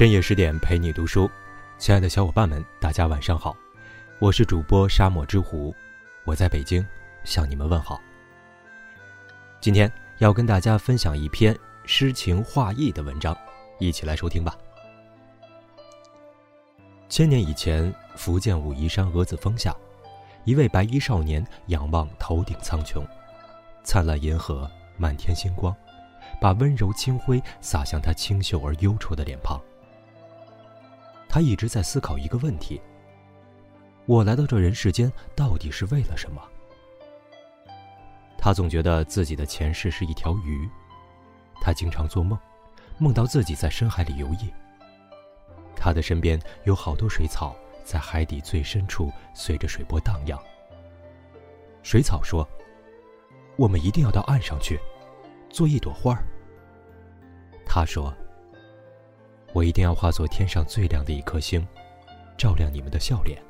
深夜十点陪你读书，亲爱的小伙伴们，大家晚上好，我是主播沙漠之狐，我在北京向你们问好。今天要跟大家分享一篇诗情画意的文章，一起来收听吧。千年以前，福建武夷山鹅子峰下，一位白衣少年仰望头顶苍穹，灿烂银河，满天星光，把温柔清辉洒向他清秀而忧愁的脸庞。他一直在思考一个问题：我来到这人世间到底是为了什么？他总觉得自己的前世是一条鱼，他经常做梦，梦到自己在深海里游弋。他的身边有好多水草，在海底最深处随着水波荡漾。水草说：“我们一定要到岸上去，做一朵花儿。”他说。我一定要化作天上最亮的一颗星，照亮你们的笑脸。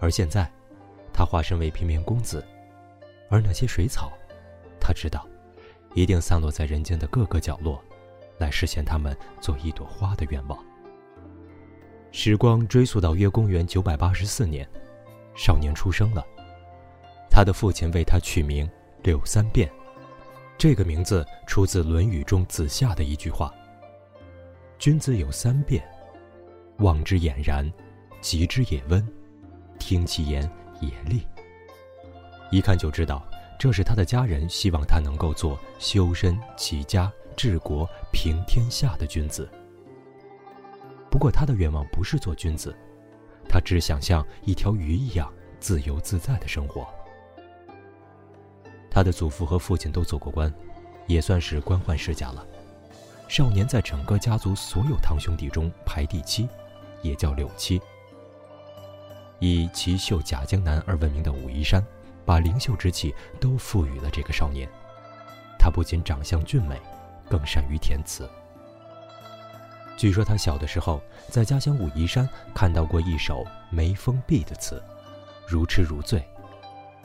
而现在，他化身为平民公子，而那些水草，他知道，一定散落在人间的各个角落，来实现他们做一朵花的愿望。时光追溯到约公元九百八十四年，少年出生了，他的父亲为他取名柳三变，这个名字出自《论语》中子夏的一句话。君子有三变：望之俨然，及之也温，听其言也厉。一看就知道，这是他的家人希望他能够做修身齐家治国平天下的君子。不过他的愿望不是做君子，他只想像一条鱼一样自由自在的生活。他的祖父和父亲都做过官，也算是官宦世家了。少年在整个家族所有堂兄弟中排第七，也叫柳七。以奇秀贾江南而闻名的武夷山，把灵秀之气都赋予了这个少年。他不仅长相俊美，更善于填词。据说他小的时候在家乡武夷山看到过一首眉峰碧的词，如痴如醉，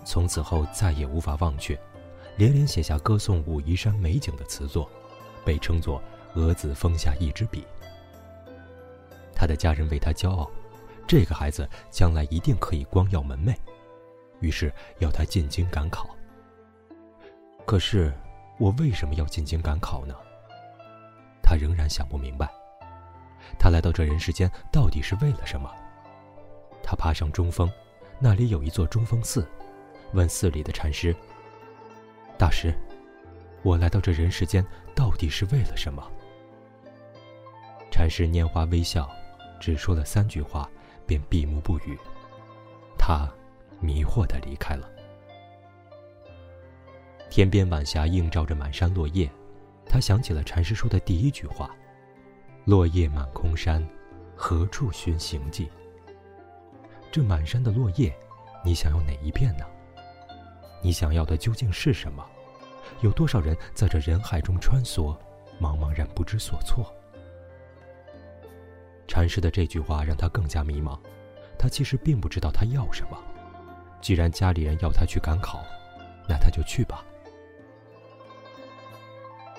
从此后再也无法忘却，连连写下歌颂武夷山美景的词作，被称作。蛾子风下一支笔。他的家人为他骄傲，这个孩子将来一定可以光耀门楣，于是要他进京赶考。可是，我为什么要进京赶考呢？他仍然想不明白。他来到这人世间到底是为了什么？他爬上中峰，那里有一座中峰寺，问寺里的禅师：“大师，我来到这人世间到底是为了什么？”禅师拈花微笑，只说了三句话，便闭目不语。他迷惑的离开了。天边晚霞映照着满山落叶，他想起了禅师说的第一句话：“落叶满空山，何处寻行迹？”这满山的落叶，你想要哪一片呢？你想要的究竟是什么？有多少人在这人海中穿梭，茫茫然不知所措？禅师的这句话让他更加迷茫，他其实并不知道他要什么。既然家里人要他去赶考，那他就去吧。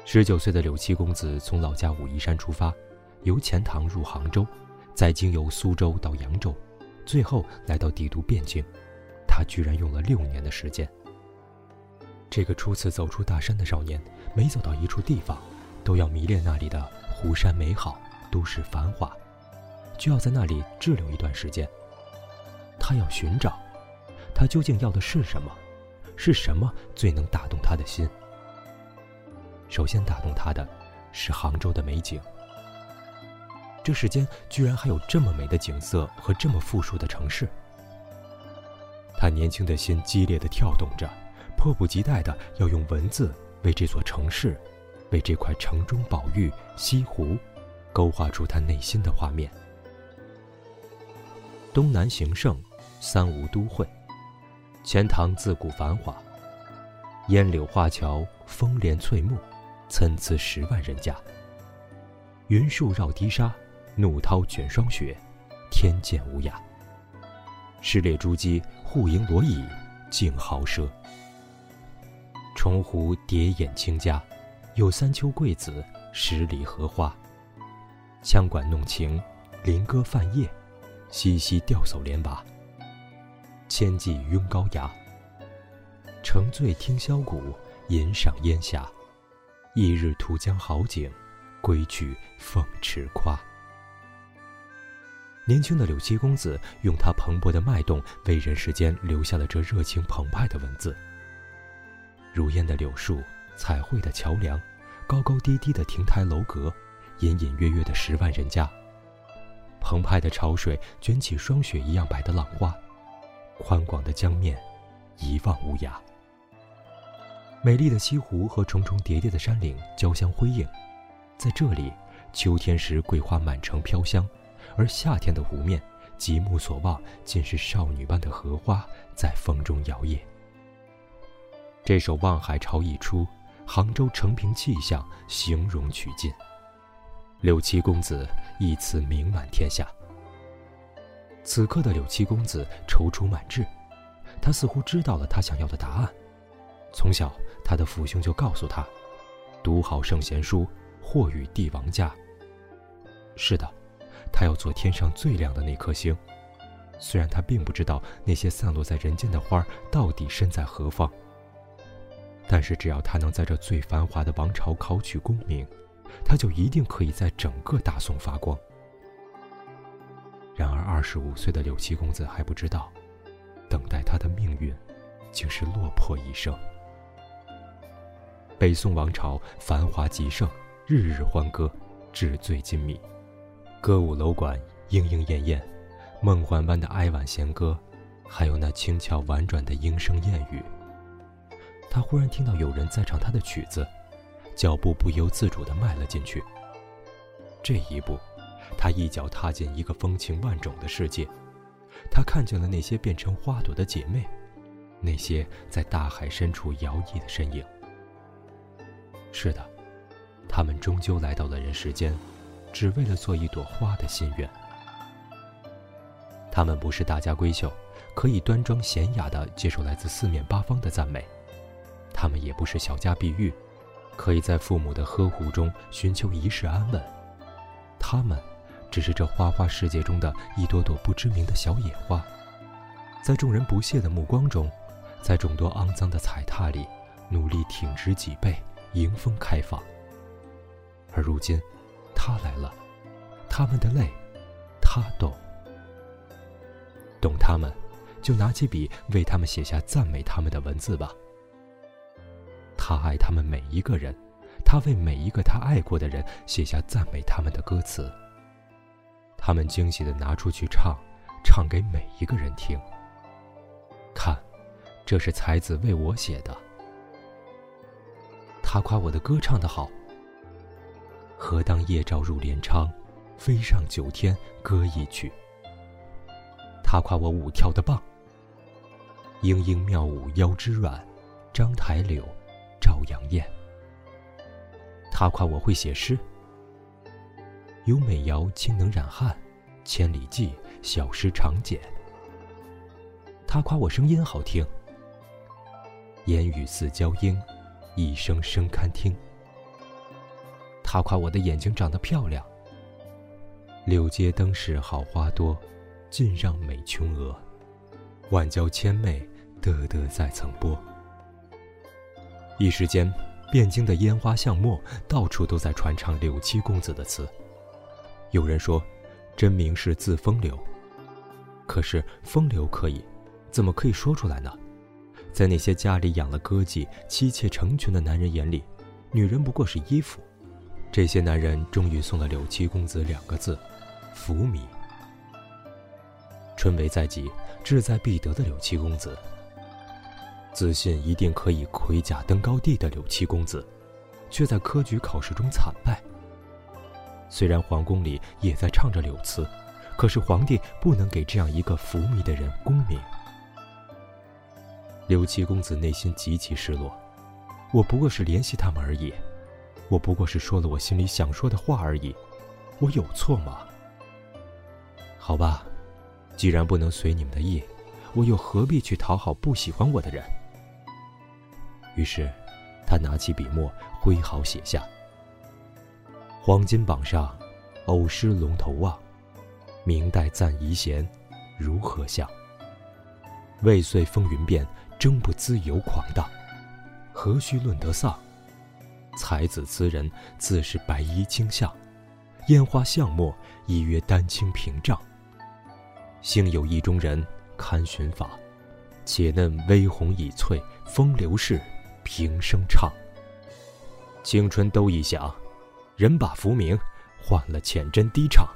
十九岁的柳七公子从老家武夷山出发，由钱塘入杭州，再经由苏州到扬州，最后来到帝都汴京。他居然用了六年的时间。这个初次走出大山的少年，每走到一处地方，都要迷恋那里的湖山美好，都市繁华。就要在那里滞留一段时间。他要寻找，他究竟要的是什么？是什么最能打动他的心？首先打动他的，是杭州的美景。这世间居然还有这么美的景色和这么富庶的城市。他年轻的心激烈的跳动着，迫不及待的要用文字为这座城市，为这块城中宝玉西湖，勾画出他内心的画面。东南形胜，三吴都会。钱塘自古繁华，烟柳画桥，风帘翠幕，参差十万人家。云树绕堤沙，怒涛卷霜雪，天堑无涯。狮猎珠玑，户盈罗绮，竞豪奢。重湖叠眼清嘉，有三秋桂子，十里荷花。羌管弄晴，菱歌泛夜，西溪钓叟莲娃。千骑拥高崖，乘醉听箫鼓，吟赏烟霞。一日图江好景，归去凤池夸。年轻的柳七公子用他蓬勃的脉动，为人世间留下了这热情澎湃的文字。如烟的柳树，彩绘的桥梁，高高低低的亭台楼阁，隐隐约约的十万人家。澎湃的潮水卷起霜雪一样白的浪花，宽广的江面，一望无涯。美丽的西湖和重重叠叠的山岭交相辉映，在这里，秋天时桂花满城飘香。而夏天的湖面，极目所望尽是少女般的荷花在风中摇曳。这首《望海潮》一出，杭州成平气象形容取尽，柳七公子一词名满天下。此刻的柳七公子踌躇满志，他似乎知道了他想要的答案。从小，他的父兄就告诉他：“读好圣贤书，或与帝王家。”是的。他要做天上最亮的那颗星，虽然他并不知道那些散落在人间的花到底身在何方，但是只要他能在这最繁华的王朝考取功名，他就一定可以在整个大宋发光。然而，二十五岁的柳七公子还不知道，等待他的命运，竟是落魄一生。北宋王朝繁华极盛，日日欢歌，纸醉金迷。歌舞楼馆莺莺燕燕，梦幻般的哀婉弦歌，还有那轻巧婉转的莺声燕语。他忽然听到有人在唱他的曲子，脚步不由自主地迈了进去。这一步，他一脚踏进一个风情万种的世界。他看见了那些变成花朵的姐妹，那些在大海深处摇曳的身影。是的，他们终究来到了人世间。只为了做一朵花的心愿。他们不是大家闺秀，可以端庄娴雅地接受来自四面八方的赞美；他们也不是小家碧玉，可以在父母的呵护中寻求一世安稳。他们，只是这花花世界中的一朵朵不知名的小野花，在众人不屑的目光中，在众多肮脏的踩踏里，努力挺直脊背，迎风开放。而如今。他来了，他们的泪，他懂。懂他们，就拿起笔为他们写下赞美他们的文字吧。他爱他们每一个人，他为每一个他爱过的人写下赞美他们的歌词。他们惊喜的拿出去唱，唱给每一个人听。看，这是才子为我写的。他夸我的歌唱的好。何当夜照入帘窗，飞上九天歌一曲。他夸我舞跳的棒，莺莺妙舞腰肢软，章台柳，朝阳艳。他夸我会写诗，有美瑶清能染汉，千里寄小诗长简。他夸我声音好听，言语似娇莺，一声声堪听。他夸我的眼睛长得漂亮。柳街灯市好花多，尽让美琼娥。万娇千媚，得得在曾播。一时间，汴京的烟花巷陌，到处都在传唱柳七公子的词。有人说，真名是字风流。可是风流可以，怎么可以说出来呢？在那些家里养了歌妓、妻妾成群的男人眼里，女人不过是衣服。这些男人终于送了柳七公子两个字：浮靡。春闱在即，志在必得的柳七公子，自信一定可以盔甲登高地的柳七公子，却在科举考试中惨败。虽然皇宫里也在唱着柳词，可是皇帝不能给这样一个浮靡的人功名。柳七公子内心极其失落，我不过是怜惜他们而已。我不过是说了我心里想说的话而已，我有错吗？好吧，既然不能随你们的意，我又何必去讨好不喜欢我的人？于是，他拿起笔墨，挥毫写下：“黄金榜上，偶失龙头望，明代赞遗贤，如何想？未遂风云变，争不自由狂荡，何须论得丧？才子词人自是白衣卿相，烟花巷陌亦曰丹青屏障。幸有意中人堪寻法，且嫩微红已翠，风流事平生唱。青春都已响，人把浮名换了浅斟低唱。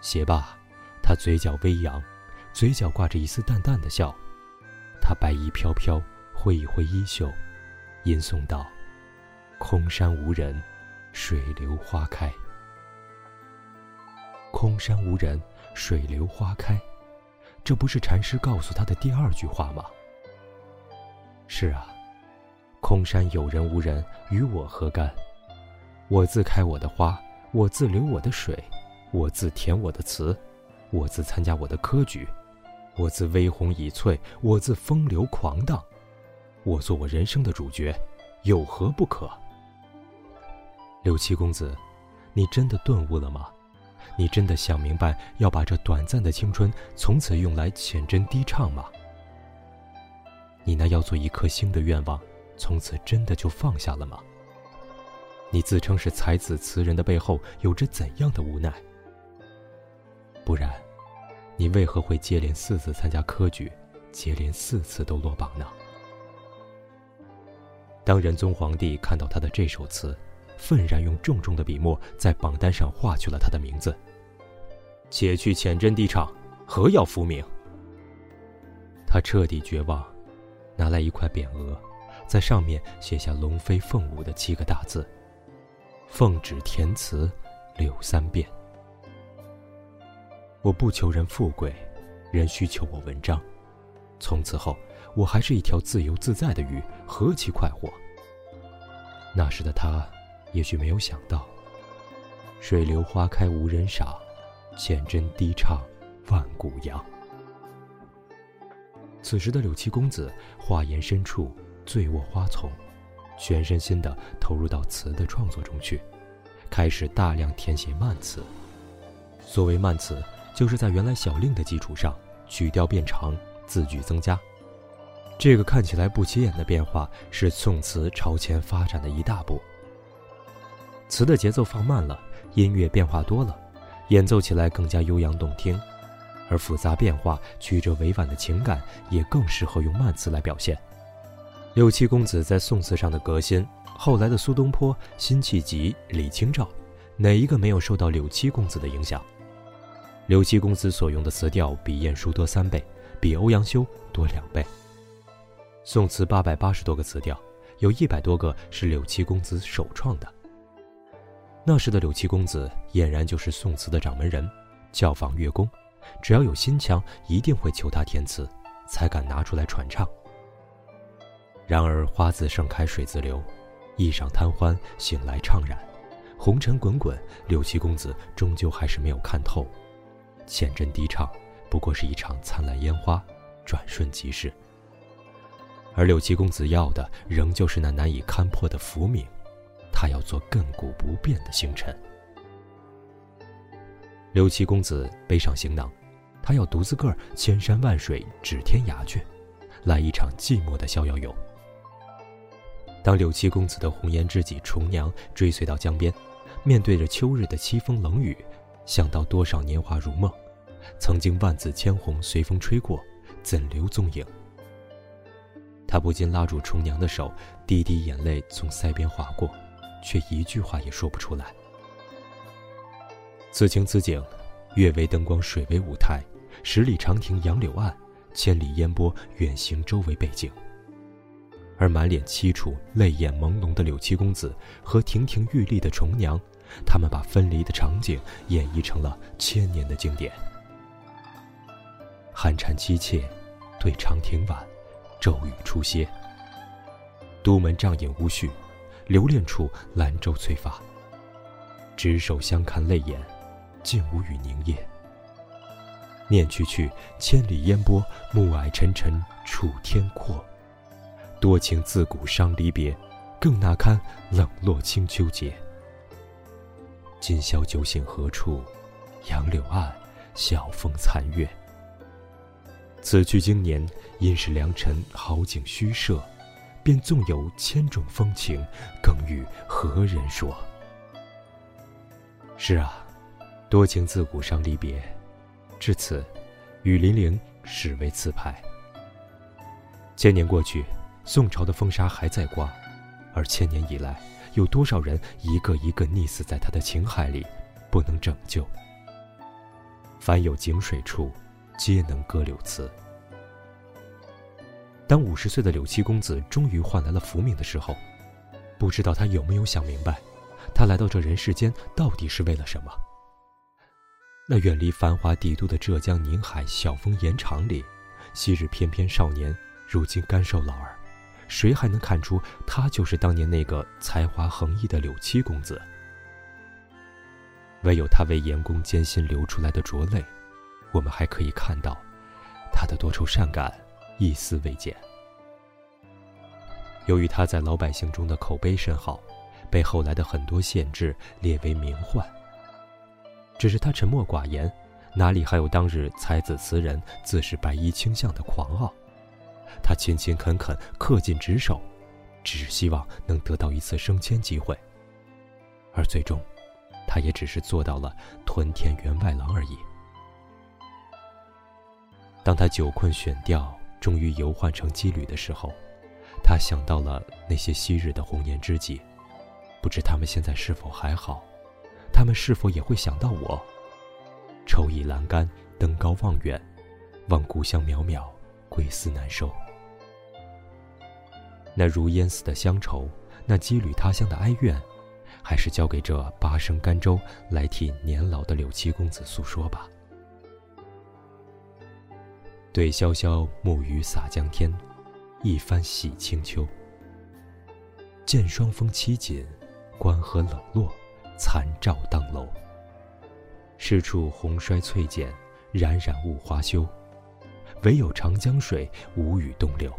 写罢，他嘴角微扬，嘴角挂着一丝淡淡的笑。他白衣飘飘，挥一挥衣袖，吟诵道。空山无人，水流花开。空山无人，水流花开，这不是禅师告诉他的第二句话吗？是啊，空山有人无人，与我何干？我自开我的花，我自流我的水，我自填我的词，我自参加我的科举，我自微红已翠，我自风流狂荡，我做我人生的主角，有何不可？六七公子，你真的顿悟了吗？你真的想明白要把这短暂的青春从此用来浅斟低唱吗？你那要做一颗星的愿望，从此真的就放下了吗？你自称是才子词人的背后有着怎样的无奈？不然，你为何会接连四次参加科举，接连四次都落榜呢？当仁宗皇帝看到他的这首词。愤然用重重的笔墨在榜单上划去了他的名字。且去浅斟低唱，何要浮名？他彻底绝望，拿来一块匾额，在上面写下“龙飞凤舞”的七个大字：“奉旨填词，柳三变。”我不求人富贵，人需求我文章。从此后，我还是一条自由自在的鱼，何其快活！那时的他。也许没有想到，水流花开无人赏，浅斟低唱万古扬。此时的柳七公子，画檐深处，醉卧花丛，全身心的投入到词的创作中去，开始大量填写慢词。所谓慢词，就是在原来小令的基础上，曲调变长，字句增加。这个看起来不起眼的变化，是宋词朝前发展的一大步。词的节奏放慢了，音乐变化多了，演奏起来更加悠扬动听，而复杂变化、曲折委婉的情感也更适合用慢词来表现。六七公子在宋词上的革新，后来的苏东坡、辛弃疾、李清照，哪一个没有受到柳七公子的影响？柳七公子所用的词调比晏殊多三倍，比欧阳修多两倍。宋词八百八十多个词调，有一百多个是柳七公子首创的。那时的柳七公子俨然就是宋词的掌门人，教坊乐工，只要有心腔，一定会求他填词，才敢拿出来传唱。然而花自盛开水自流，一晌贪欢，醒来怅然，红尘滚滚，柳七公子终究还是没有看透，浅斟低唱，不过是一场灿烂烟花，转瞬即逝。而柳七公子要的，仍旧是那难以勘破的浮名。他要做亘古不变的星辰。刘七公子背上行囊，他要独自个儿千山万水指天涯去，来一场寂寞的逍遥游。当柳七公子的红颜知己重娘追随到江边，面对着秋日的凄风冷雨，想到多少年华如梦，曾经万紫千红随风吹过，怎留踪影？他不禁拉住重娘的手，滴滴眼泪从腮边划过。却一句话也说不出来。此情此景，月为灯光，水为舞台，十里长亭杨柳岸，千里烟波远行周围背景。而满脸凄楚、泪眼朦胧的柳七公子和亭亭玉立的重娘，他们把分离的场景演绎成了千年的经典。寒蝉凄切，对长亭晚，骤雨初歇。都门帐饮无绪。留恋处，兰舟催发。执手相看泪眼，竟无语凝噎。念去去，千里烟波，暮霭沉沉楚天阔。多情自古伤离别，更那堪冷落清秋节。今宵酒醒何处？杨柳岸，晓风残月。此去经年，因是良辰好景虚设，便纵有千种风情，更与何人说？是啊，多情自古伤离别。至此，雨霖铃始为词牌。千年过去，宋朝的风沙还在刮，而千年以来，有多少人一个一个溺死在他的情海里，不能拯救？凡有井水处，皆能歌柳词。当五十岁的柳七公子终于换来了福名的时候，不知道他有没有想明白，他来到这人世间到底是为了什么？那远离繁华帝都的浙江宁海小风盐场里，昔日翩翩少年，如今干瘦老儿，谁还能看出他就是当年那个才华横溢的柳七公子？唯有他为严公艰辛流出来的浊泪，我们还可以看到他的多愁善感，一丝未减。由于他在老百姓中的口碑甚好，被后来的很多县志列为名患。只是他沉默寡言，哪里还有当日才子词人自是白衣卿相的狂傲？他勤勤恳恳，恪尽职守，只是希望能得到一次升迁机会，而最终。他也只是做到了屯田员外郎而已。当他久困选调，终于游换成羁旅的时候，他想到了那些昔日的红颜知己，不知他们现在是否还好？他们是否也会想到我？抽倚栏杆，登高望远，望故乡渺渺，归思难收。那如烟似的乡愁，那羁旅他乡的哀怨。还是交给这八声甘州来替年老的柳七公子诉说吧。对潇潇暮雨洒江天，一番洗清秋。见霜风凄紧，关河冷落，残照当楼。是处红衰翠减，冉冉雾花休。唯有长江水，无语东流。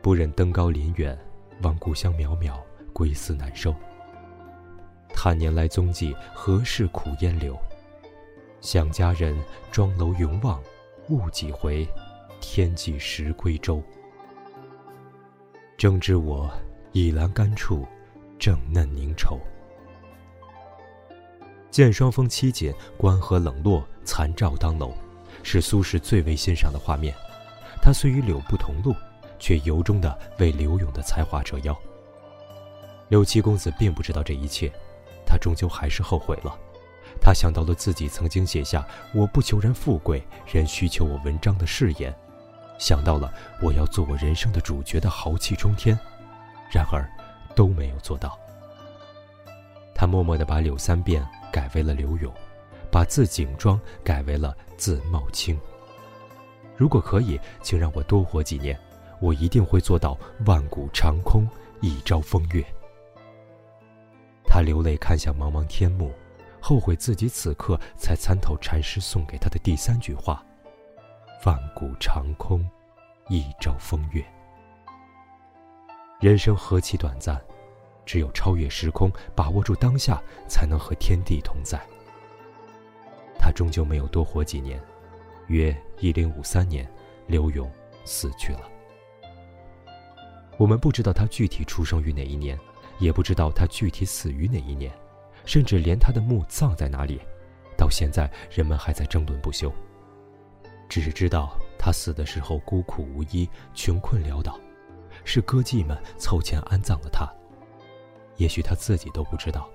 不忍登高临远，望故乡渺渺，归思难收。叹年来踪迹，何事苦烟柳？想家人，庄楼永望，误几回，天际时归舟。正知我倚栏杆处，正嫩凝愁。见霜风凄紧，关河冷落，残照当楼，是苏轼最为欣赏的画面。他虽与柳不同路，却由衷的为柳永的才华折腰。柳七公子并不知道这一切。他终究还是后悔了，他想到了自己曾经写下“我不求人富贵，人需求我文章”的誓言，想到了我要做我人生的主角的豪气冲天，然而都没有做到。他默默地把柳三变改为了柳永，把字景庄改为了字茂清。如果可以，请让我多活几年，我一定会做到万古长空，一朝风月。他流泪看向茫茫天幕，后悔自己此刻才参透禅师送给他的第三句话：“万古长空，一朝风月。”人生何其短暂，只有超越时空，把握住当下，才能和天地同在。他终究没有多活几年，约一零五三年，刘永死去了。我们不知道他具体出生于哪一年。也不知道他具体死于哪一年，甚至连他的墓葬在哪里，到现在人们还在争论不休。只是知道他死的时候孤苦无依、穷困潦倒，是歌妓们凑钱安葬了他。也许他自己都不知道，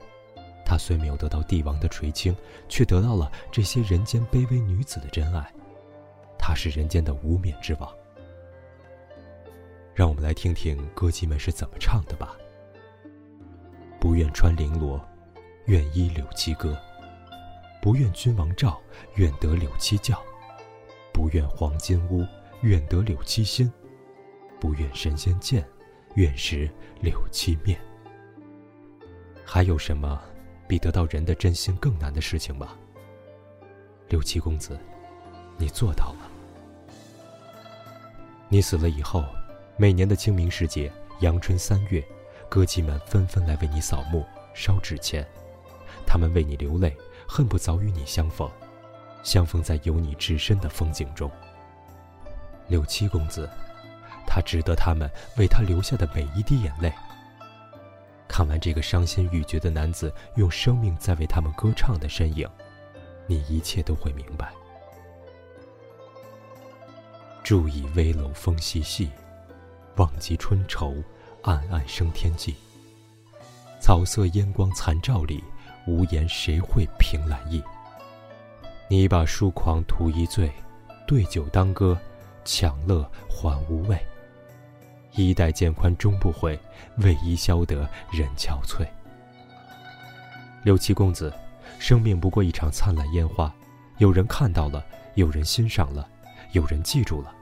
他虽没有得到帝王的垂青，却得到了这些人间卑微女子的真爱。他是人间的无冕之王。让我们来听听歌姬们是怎么唱的吧。不愿穿绫罗，愿依柳七歌；不愿君王诏，愿得柳七教；不愿黄金屋，愿得柳七心；不愿神仙见，愿识柳七面。还有什么比得到人的真心更难的事情吗？柳七公子，你做到了。你死了以后，每年的清明时节，阳春三月。歌妓们纷纷来为你扫墓、烧纸钱，他们为你流泪，恨不早与你相逢，相逢在有你置身的风景中。六七公子，他值得他们为他流下的每一滴眼泪。看完这个伤心欲绝的男子用生命在为他们歌唱的身影，你一切都会明白。注意危楼风细细，望极春愁，暗暗生天际。草色烟光残照里，无言谁会凭栏意？你把疏狂图一醉，对酒当歌。强乐还无味，衣带渐宽终不悔，为伊消得人憔悴。六七公子，生命不过一场灿烂烟花，有人看到了，有人欣赏了，有人记住了，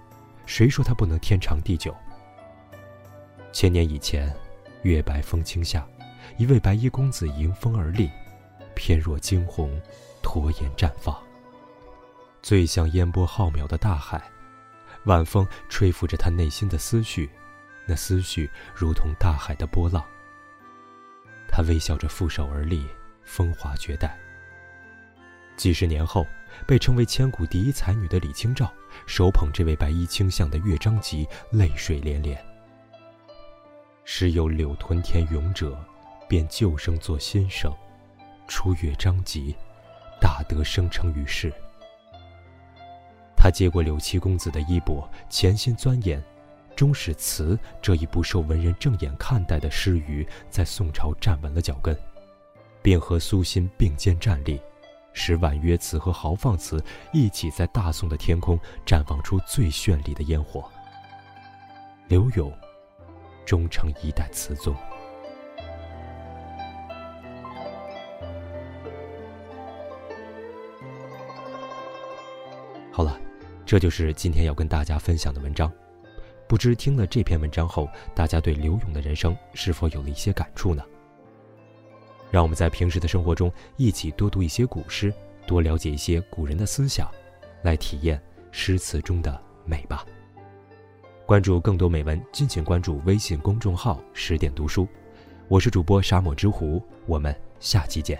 谁说它不能天长地久？千年以前，月白风清下，一位白衣公子迎风而立，翩若惊鸿，驼颜绽放，最像烟波浩渺的大海。晚风吹拂着他内心的思绪，那思绪如同大海的波浪。他微笑着负手而立，风华绝代。几十年后，被称为千古第一才女的李清照，手捧这位白衣卿相的乐章集，泪水连连。时有柳屯田勇者，便旧声作新声，出乐章集，大德生成于世。他接过柳七公子的衣钵，潜心钻研，终使词这一不受文人正眼看待的诗语，在宋朝站稳了脚跟，并和苏辛并肩站立，使婉约词和豪放词一起在大宋的天空绽放出最绚丽的烟火。柳永，终成一代词宗。好了。这就是今天要跟大家分享的文章，不知听了这篇文章后，大家对刘勇的人生是否有了一些感触呢？让我们在平时的生活中一起多读一些古诗，多了解一些古人的思想，来体验诗词中的美吧。关注更多美文，敬请关注微信公众号“十点读书”，我是主播沙漠之狐，我们下期见。